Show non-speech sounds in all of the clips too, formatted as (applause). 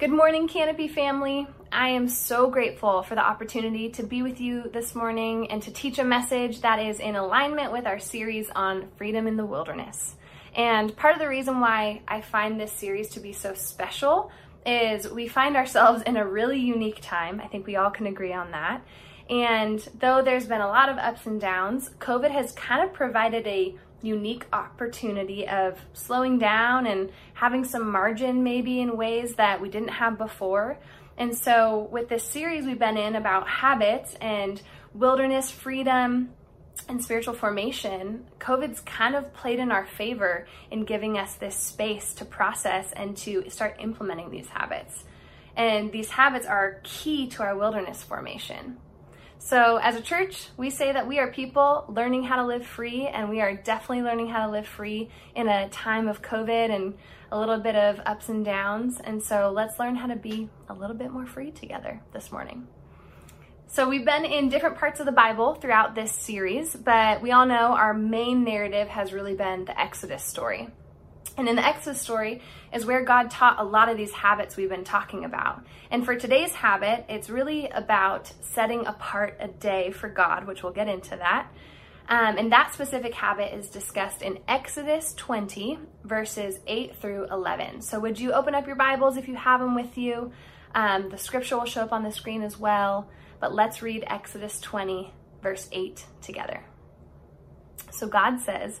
Good morning, Canopy family. I am so grateful for the opportunity to be with you this morning and to teach a message that is in alignment with our series on freedom in the wilderness. And part of the reason why I find this series to be so special is we find ourselves in a really unique time. I think we all can agree on that. And though there's been a lot of ups and downs, COVID has kind of provided a unique opportunity of slowing down and having some margin maybe in ways that we didn't have before. And so, with this series we've been in about habits and wilderness freedom and spiritual formation, COVID's kind of played in our favor in giving us this space to process and to start implementing these habits. And these habits are key to our wilderness formation. So, as a church, we say that we are people learning how to live free, and we are definitely learning how to live free in a time of COVID and a little bit of ups and downs. And so, let's learn how to be a little bit more free together this morning. So, we've been in different parts of the Bible throughout this series, but we all know our main narrative has really been the Exodus story. And in the Exodus story is where God taught a lot of these habits we've been talking about. And for today's habit, it's really about setting apart a day for God, which we'll get into that. Um, and that specific habit is discussed in Exodus 20, verses 8 through 11. So, would you open up your Bibles if you have them with you? Um, the scripture will show up on the screen as well. But let's read Exodus 20, verse 8 together. So, God says,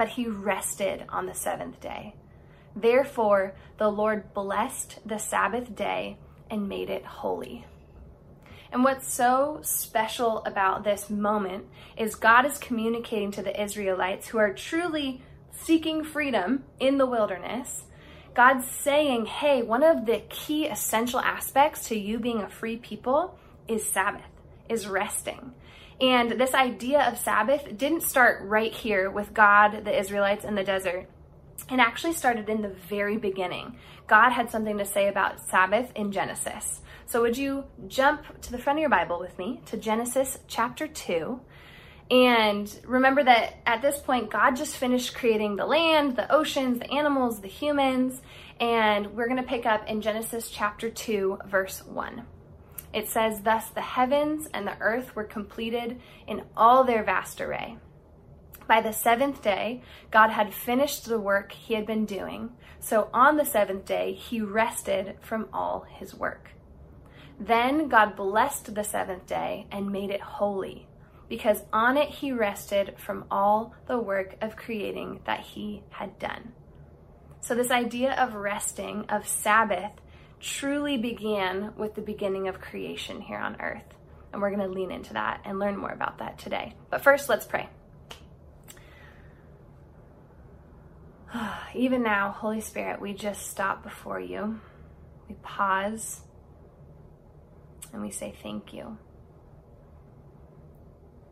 but he rested on the seventh day. Therefore, the Lord blessed the Sabbath day and made it holy. And what's so special about this moment is God is communicating to the Israelites who are truly seeking freedom in the wilderness. God's saying, hey, one of the key essential aspects to you being a free people is Sabbath, is resting. And this idea of Sabbath didn't start right here with God, the Israelites, in the desert. It actually started in the very beginning. God had something to say about Sabbath in Genesis. So, would you jump to the front of your Bible with me to Genesis chapter 2? And remember that at this point, God just finished creating the land, the oceans, the animals, the humans. And we're going to pick up in Genesis chapter 2, verse 1. It says, Thus the heavens and the earth were completed in all their vast array. By the seventh day, God had finished the work he had been doing. So on the seventh day, he rested from all his work. Then God blessed the seventh day and made it holy, because on it he rested from all the work of creating that he had done. So, this idea of resting, of Sabbath, truly began with the beginning of creation here on earth. And we're going to lean into that and learn more about that today. But first, let's pray. (sighs) Even now, Holy Spirit, we just stop before you. We pause and we say thank you.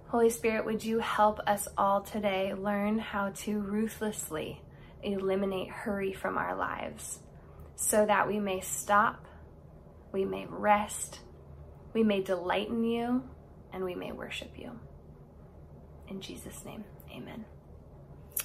Holy Spirit, would you help us all today learn how to ruthlessly eliminate hurry from our lives? So that we may stop, we may rest, we may delight in you, and we may worship you. In Jesus' name, amen.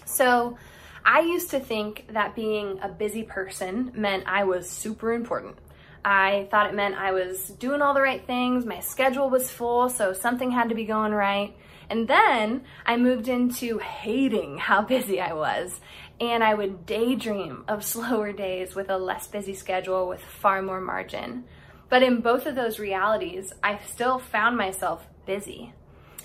So, I used to think that being a busy person meant I was super important. I thought it meant I was doing all the right things, my schedule was full, so something had to be going right. And then I moved into hating how (laughs) busy I was and I would daydream of (laughs) slower days with a less busy schedule with far more margin. But in both of those realities, I still found myself busy.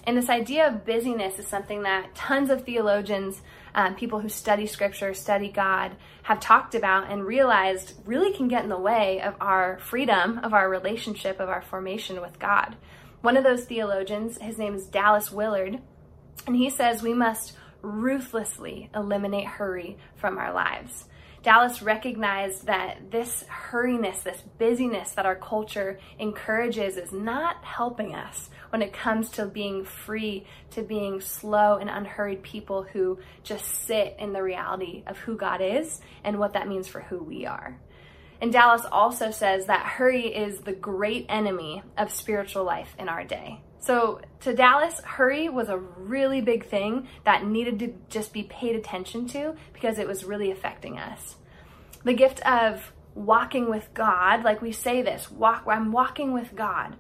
And this idea of busyness is something that tons of theologians, um, people who study scripture, study God, have talked about and realized really can get in the way of our freedom, of our relationship, of our formation with God. One of those theologians, his name is Dallas Willard, and he says we must ruthlessly eliminate hurry from our lives. Dallas recognized that this hurriness, this busyness that our culture encourages is not helping us when it comes to being free, to being slow and unhurried people who just sit in the reality of who God is and what that means for who we are. And Dallas also says that hurry is the great enemy of spiritual life in our day. So to Dallas, hurry was a really big thing that needed to just be paid attention to because it was really affecting us. The gift of walking with God, like we say this, walk I'm walking with God.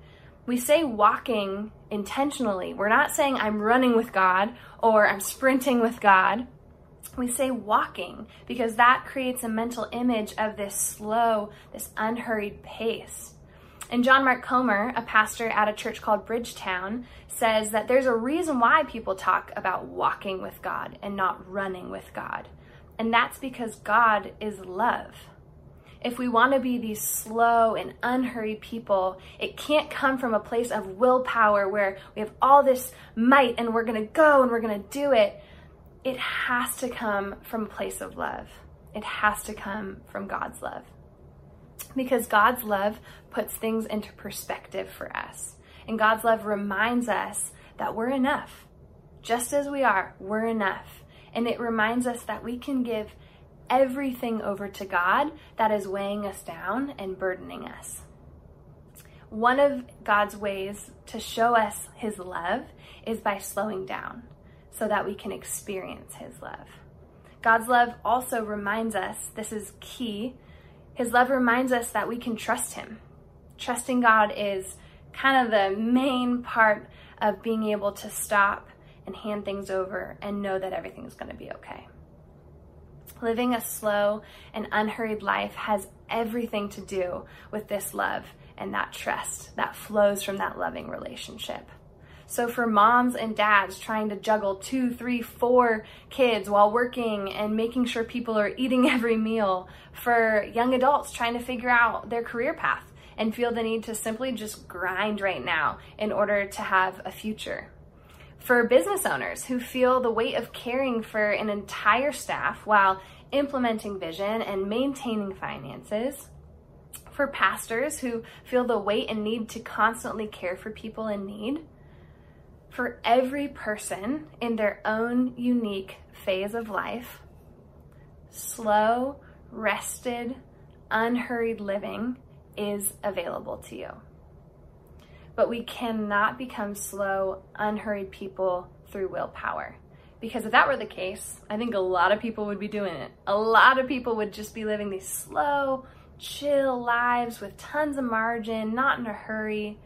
We say walking intentionally. We're not saying I'm running with God or I'm sprinting with God. We say walking because that creates a mental image of this slow, this unhurried pace. And John Mark Comer, a pastor at a church called Bridgetown, says that there's a reason why people talk about walking with God and not running with God. And that's because God is love. If we want to be these slow and unhurried people, it can't come from a place of willpower where we have all this might and we're going to go and we're going to do it. It has to come from a place of love. It has to come from God's love because God's love puts things into perspective for us. And God's love reminds us that we're enough. Just as we are, we're enough. And it reminds us that we can give everything over to God that is weighing us down and burdening us. One of God's ways to show us his love is by slowing down so that we can experience his love. God's love also reminds us, this is key, his love reminds us that we can trust Him. Trusting God is kind of the main part of being able to stop and hand things over and know that everything's going to be okay. Living a slow and unhurried life has everything to do with this love and that trust that flows from that loving relationship. So for moms and dads trying to juggle two, three, four kids while working and making sure people are eating (laughs) every meal, for young adults trying to figure out their career path and feel the need to simply just grind right now in order to have a future. For business owners who feel the weight of caring for an entire staff while implementing vision and maintaining finances. For pastors who feel the weight and need to constantly care for people in need for every person in their own unique phase of life, slow, rested, unhurried living is available to you. But we cannot become slow, unhurried people through willpower. Because if that were the case, I think a lot of people would be doing it. A lot of people would just be living these slow, chill lives with tons of margin, not in a hurry.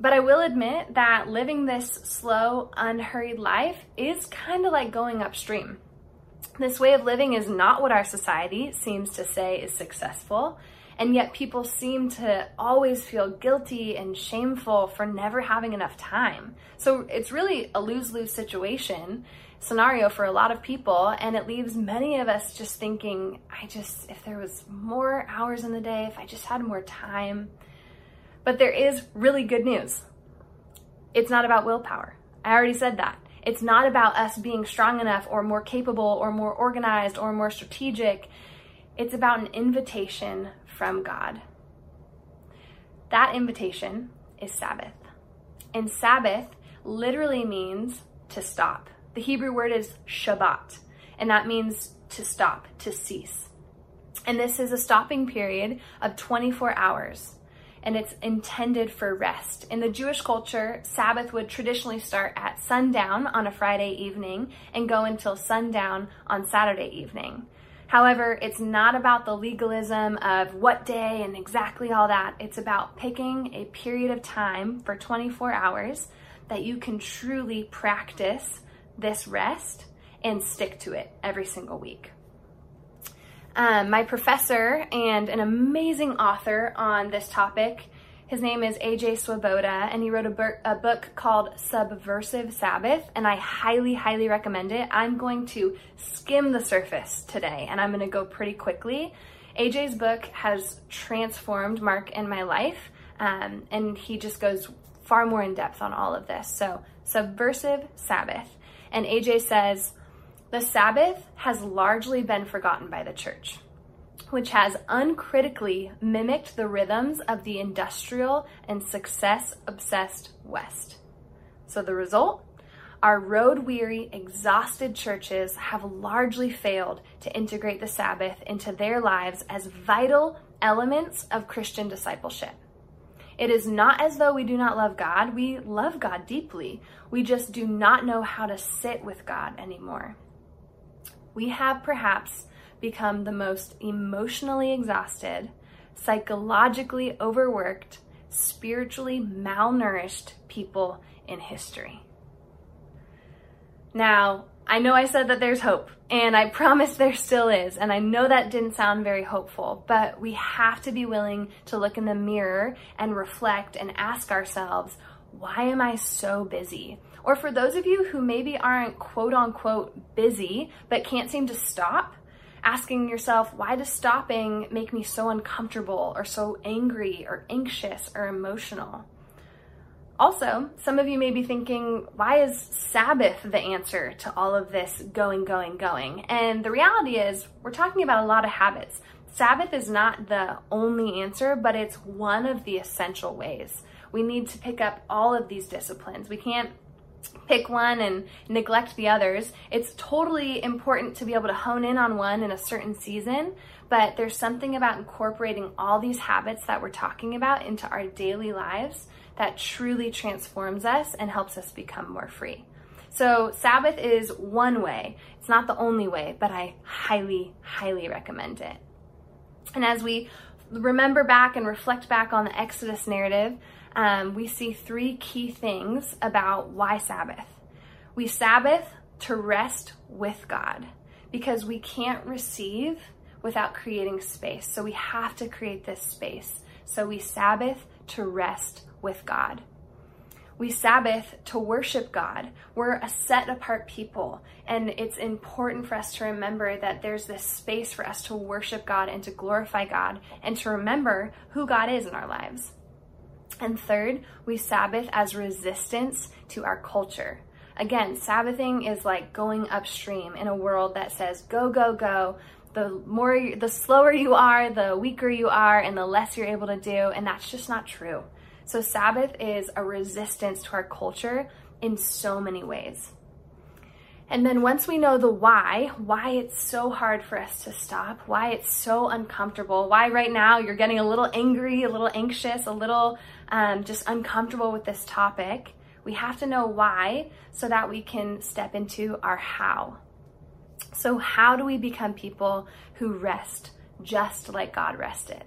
But I will admit that living this slow, unhurried life is kind of like going upstream. This way of living is not what our society seems to say is successful, and yet people seem to always feel guilty and shameful for never having enough time. So it's really a lose lose situation scenario for a lot of people, and it leaves many of us just thinking, I just, if there was more hours in the day, if I just had more time, but there is really good news. It's not about willpower. I already said that. It's not about us being strong enough or more capable or more organized or more strategic. It's about an invitation from God. That invitation is Sabbath. And Sabbath literally means to stop. The Hebrew word is Shabbat, and that means to stop, to cease. And this is a stopping period of 24 hours and it's intended for rest. In the Jewish culture, Sabbath would traditionally start at sundown on a Friday evening and go until sundown on Saturday evening. However, it's not about the legalism of what day and exactly all that. It's about picking a period of time for 24 hours that you can truly practice this rest and stick to it every single week. Um, my professor and an amazing author on this topic. His name is AJ Swoboda, and he wrote a, book, a book called Subversive Sabbath, and I highly, highly recommend it. I'm going to skim the surface today, and I'm going to go pretty quickly. AJ's book has transformed Mark and my life, um, and he just goes far more in depth on all of this. So, Subversive Sabbath. And AJ says, The Sabbath has largely been forgotten by the church, which has uncritically mimicked the rhythms of the industrial and success obsessed West. So the result? Our road weary, exhausted churches have largely failed to integrate the Sabbath into their lives as vital elements of Christian discipleship. It is not as though we do not love God. We love God deeply. We just do not know how to sit with God anymore. We have perhaps become the most emotionally exhausted, psychologically overworked, spiritually malnourished people in history. Now, I know I said that there's hope, and I (laughs) promise there still is, and I know that didn't sound very hopeful, but we have to be willing to look in the mirror and reflect and ask ourselves, why am I so busy? Or for those of you who maybe aren't quote unquote busy, but can't seem to stop, asking yourself, why does stopping make me so uncomfortable or so angry or anxious or emotional? Also, some of you may be thinking, why is Sabbath the answer to all of this going, going, going? And the reality is, we're talking about a lot of habits. Sabbath is not the only answer, but it's one of the essential ways. We need to pick up all of these disciplines. We can't pick one and neglect the others. It's totally important to be able to hone in on one in a certain season, but there's something about incorporating all these habits that we're talking about into our daily lives that truly transforms us and helps us become more free. So, Sabbath is one way. It's not the only way, but I highly, highly recommend it. And as we remember back and reflect back on the Exodus narrative, um, we see three key things about why Sabbath. We Sabbath to rest with God because we can't receive without creating space. So we have to create this space. So we Sabbath to rest with God. We Sabbath to worship God. We're a set apart people, and it's important for us to remember that there's this space for us to worship God and to glorify God and to remember who God is in our lives. And third, we Sabbath as resistance to our culture. Again, Sabbathing is like going upstream in a world that says, go, go, go. The more, the slower you are, the weaker you are, and the less you're able to do. And that's just not true. So Sabbath is a resistance to our culture in so many ways. And then once we know the why, why it's so hard for us to stop, why it's so uncomfortable, why right now you're getting a little angry, a little anxious, a little um, just uncomfortable with this topic, we have to know why so that we can step into our how. So, how do we become people who rest just like God rested?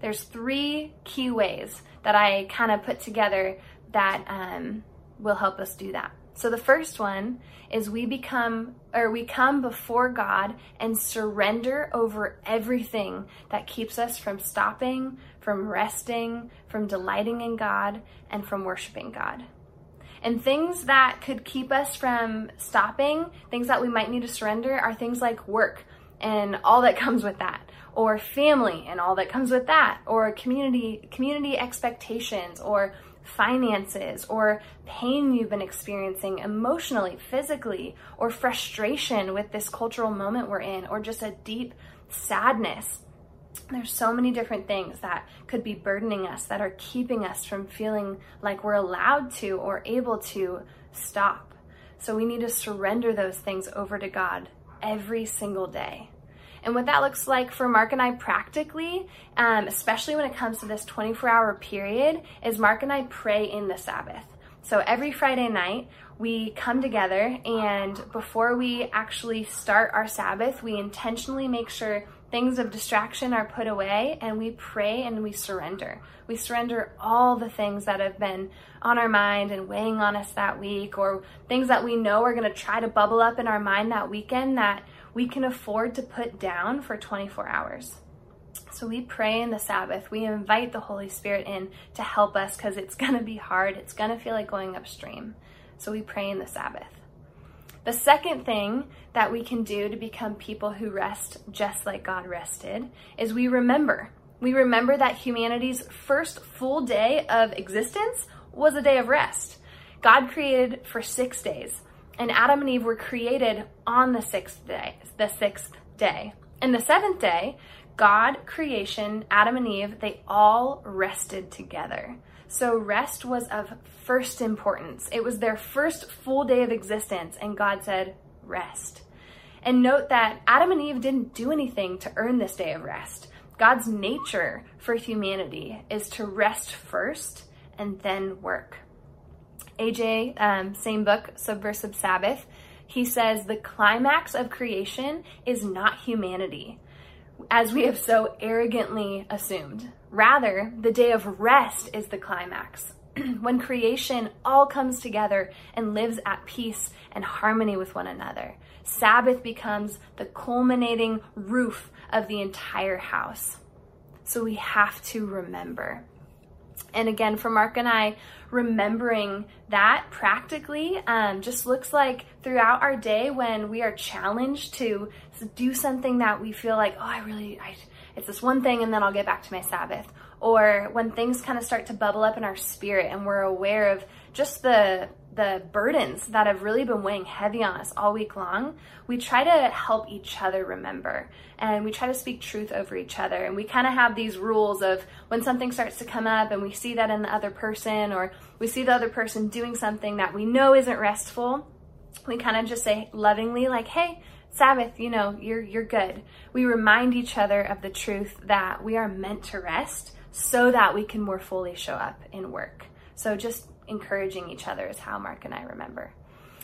There's three key ways that I kind of put together that um, will help us do that. So the first one is we become or we come before God and surrender over everything that keeps us from stopping, from resting, from delighting in God, and from worshiping God. And things that could keep us from stopping, things that we might need to surrender, are things like work and all that (laughs) comes with that or family and all that comes with that or community community expectations or finances or pain you've been experiencing emotionally physically or frustration with this cultural moment we're in or just a deep sadness there's so many different things that could be burdening us that are keeping us from feeling like we're allowed to or able to stop so we need to surrender those things over to God every single day and what that looks like for Mark and I practically, um, especially when it comes to this 24 hour period, is Mark and I pray in the Sabbath. So every Friday night, we come together, and before we actually start our Sabbath, we intentionally make sure things of distraction are put away and we pray and we surrender. We surrender all the things that have been on our mind and weighing on us that week, or things that we know are going to try to bubble up in our mind that weekend that we can afford to put down for 24 hours. So we pray in the Sabbath. We invite the Holy Spirit in to help us because it's going to be hard. It's going to feel like going upstream. So we pray in the Sabbath. The second thing that we can do to become people who rest just like God rested is we remember. We remember that humanity's first full day of existence was a day of rest. God created for six days And Adam and Eve were created on the sixth day, the sixth day. And the seventh day, God, creation, Adam and Eve, they all rested together. So rest was of first importance. It was their first full day of existence, and God said, rest. And note that Adam and Eve didn't do anything to earn this day of rest. God's nature for humanity is to rest first and then work. AJ, um, same book, Subversive Sabbath, he says the climax of creation is not humanity, as we have so arrogantly assumed. Rather, the day of rest is the climax. (clears throat) when creation all comes together and lives at peace and harmony with one another. Sabbath becomes the culminating roof of the entire house. So we have to remember. And again, for Mark and I, remembering that practically um, just looks like throughout our day when we are challenged to do something that we feel like, oh, I really, I, it's this one thing and then I'll get back to my Sabbath. Or when things kind of start to bubble up in our spirit and we're aware of just the the burdens that have really been weighing heavy on us all week long, we try to help each other remember and we try to speak truth over each other. And we kind of have these rules of when something starts to come up and we see that in the other person or we see the other person doing something that we know isn't restful, we kind of just say lovingly, like, hey, Sabbath, you know, you're you're good. We remind each other of the truth that we are meant to rest so that we can more fully show up in work. So just encouraging each other is how Mark and I remember.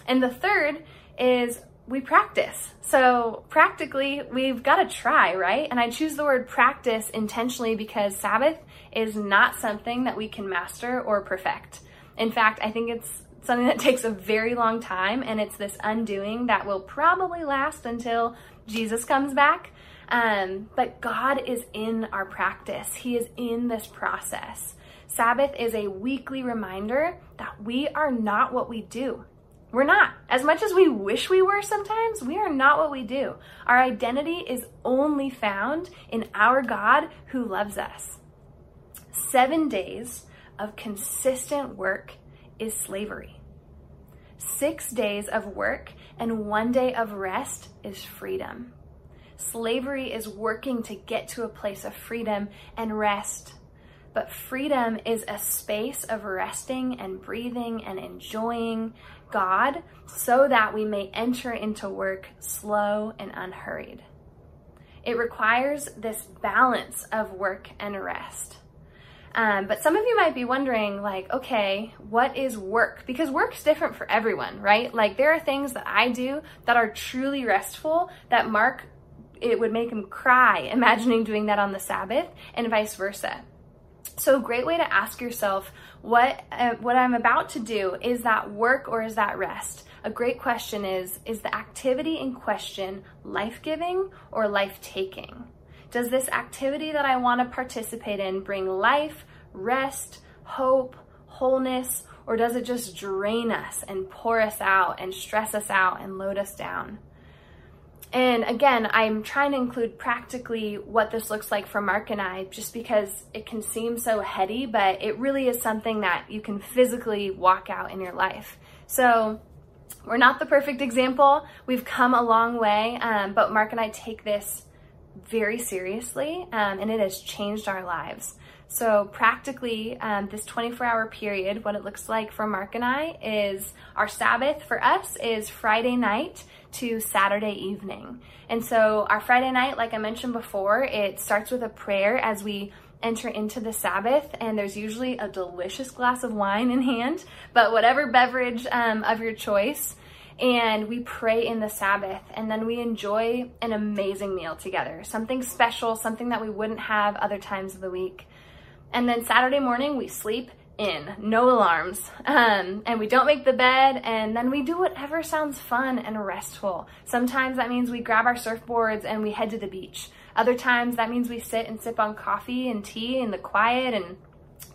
And the third is we practice. So practically, we've got to try, right? And I choose the word practice intentionally because Sabbath is not something that we can master or perfect. In fact, I think it's something that takes a very long time and it's this undoing that will probably last until Jesus comes back. Um, but God is in our practice. He is in this process. Sabbath is a weekly reminder that we are not what we do. We're not. As much as we wish we were sometimes, we are not what we do. Our identity is only found in our God who loves us. Seven days of consistent work is slavery. Six days of work and one day of rest is freedom. Slavery is working to get to a place of freedom and rest but freedom is a space of resting and breathing and enjoying God so that we may enter into work slow and unhurried. It requires this balance of work and rest. Um, but some of you might be wondering, like, okay, what is work? Because work's different for everyone, right? Like, there are things that I do that are truly restful that Mark, it would make him cry (laughs) imagining doing that on the Sabbath, and vice versa. So a great way to ask yourself what uh, what I'm about to do is that work or is that rest? A great question is is the activity in question life-giving or life-taking? Does this activity that I want to participate in bring life, rest, hope, wholeness, or does it just drain us and pour us out and stress us out and load us down? And again, I'm trying to include practically what this looks like for Mark and I, just because it can seem so heady, but it really is something that you can physically walk out in your life. So we're not the perfect example. We've come a long way, um, but Mark and I take this very seriously, um, and it has changed our lives. So practically, um, this 24-hour period, what it looks like for Mark and I is our Sabbath for us is Friday night to Saturday evening. And so our Friday night, like I mentioned before, it starts with a prayer as we enter into the Sabbath, and there's usually a delicious glass of wine in hand, but whatever beverage um, of your choice. And we pray in the Sabbath, and then we enjoy an amazing meal together. Something special, something that we wouldn't have other times of the week. And then Saturday morning, we sleep in, no alarms. Um, and we don't make the bed, and then we do whatever sounds fun and restful. Sometimes that means we grab our surfboards and we head to the beach. Other times that means we sit and sip on coffee and tea in the quiet and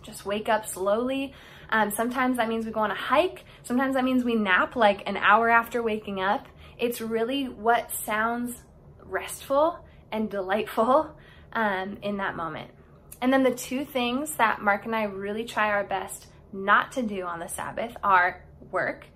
just wake up slowly. Um, sometimes that means we go on a hike. Sometimes that means we nap like an hour after waking up. It's really what sounds restful and delightful um, in that moment. And then the two things that Mark and I really try our best not to do on the Sabbath are work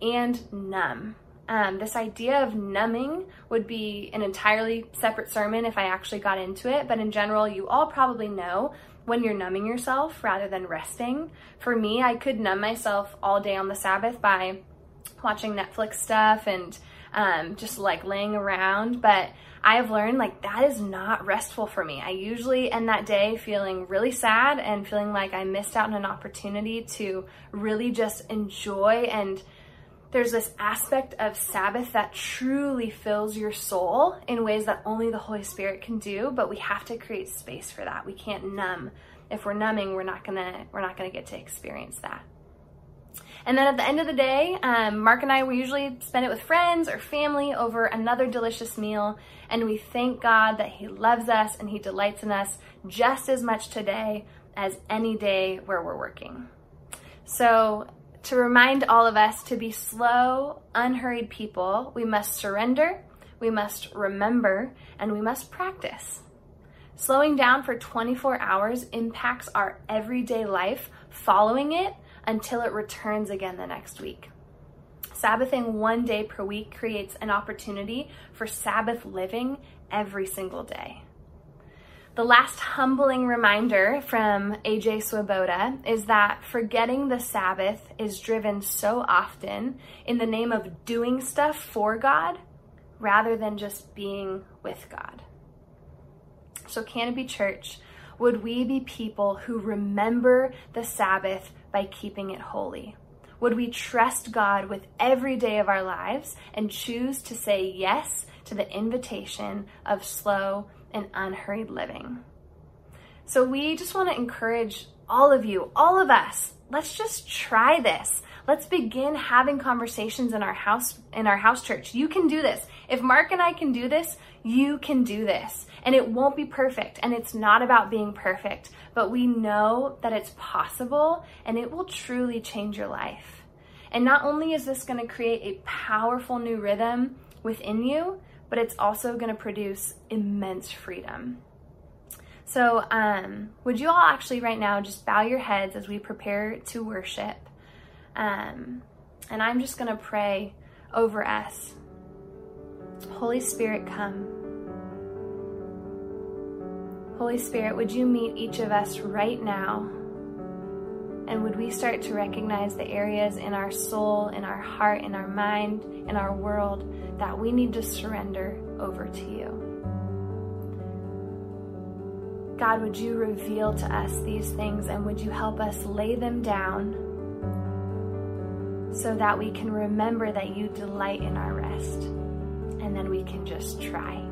and numb. Um, this idea of numbing would be an entirely separate sermon if I actually got into it, but in general, you all probably know when you're numbing yourself rather than resting. For me, I could numb myself all day on the Sabbath by watching Netflix stuff and um, just like laying around, but I've learned like that is not restful for me. I usually end that day feeling really sad and feeling like I missed out on an opportunity to really just enjoy and there's this aspect of Sabbath that truly fills your soul in ways that only the Holy Spirit can do, but we have to create space for that. We can't numb. If we're numbing, we're not gonna we're not gonna get to experience that. And then at the end of the day, um, Mark and I we usually spend it with friends or family over another delicious meal, and we thank God that He loves us and He delights in us just as much today as any day where we're working. So to remind all of us to be slow, unhurried people, we must surrender, we must remember, and we must practice. Slowing down for 24 hours impacts our everyday life following it until it returns again the next week. Sabbathing one day per week creates an opportunity for Sabbath living every single day. The last humbling reminder from AJ Swoboda is that forgetting the Sabbath is driven so often in the name of doing stuff for God rather than just being with God. So, Canopy Church, would we be people who remember the Sabbath by keeping it holy? Would we trust God with every day of our lives and choose to say yes to the invitation of slow and unhurried living. So we just want to encourage all of you, all of us, let's just try this. Let's begin having conversations in our house in our house church. You can do this. If Mark and I can do this, you can do this. And it won't be perfect and it's not about being perfect, but we know that it's possible and it will truly change your life. And not only is this going to create a powerful new rhythm within you, but it's also going to produce immense freedom. So, um, would you all actually right now just bow your heads as we prepare to worship? Um, and I'm just going to pray over us. Holy Spirit, come. Holy Spirit, would you meet each of us right now? And would we start to recognize the areas in our soul, in our heart, in our mind, in our world that we need to surrender over to you? God, would you reveal to us these things and would you help us lay them down so that we can remember that you delight in our rest and then we can just try.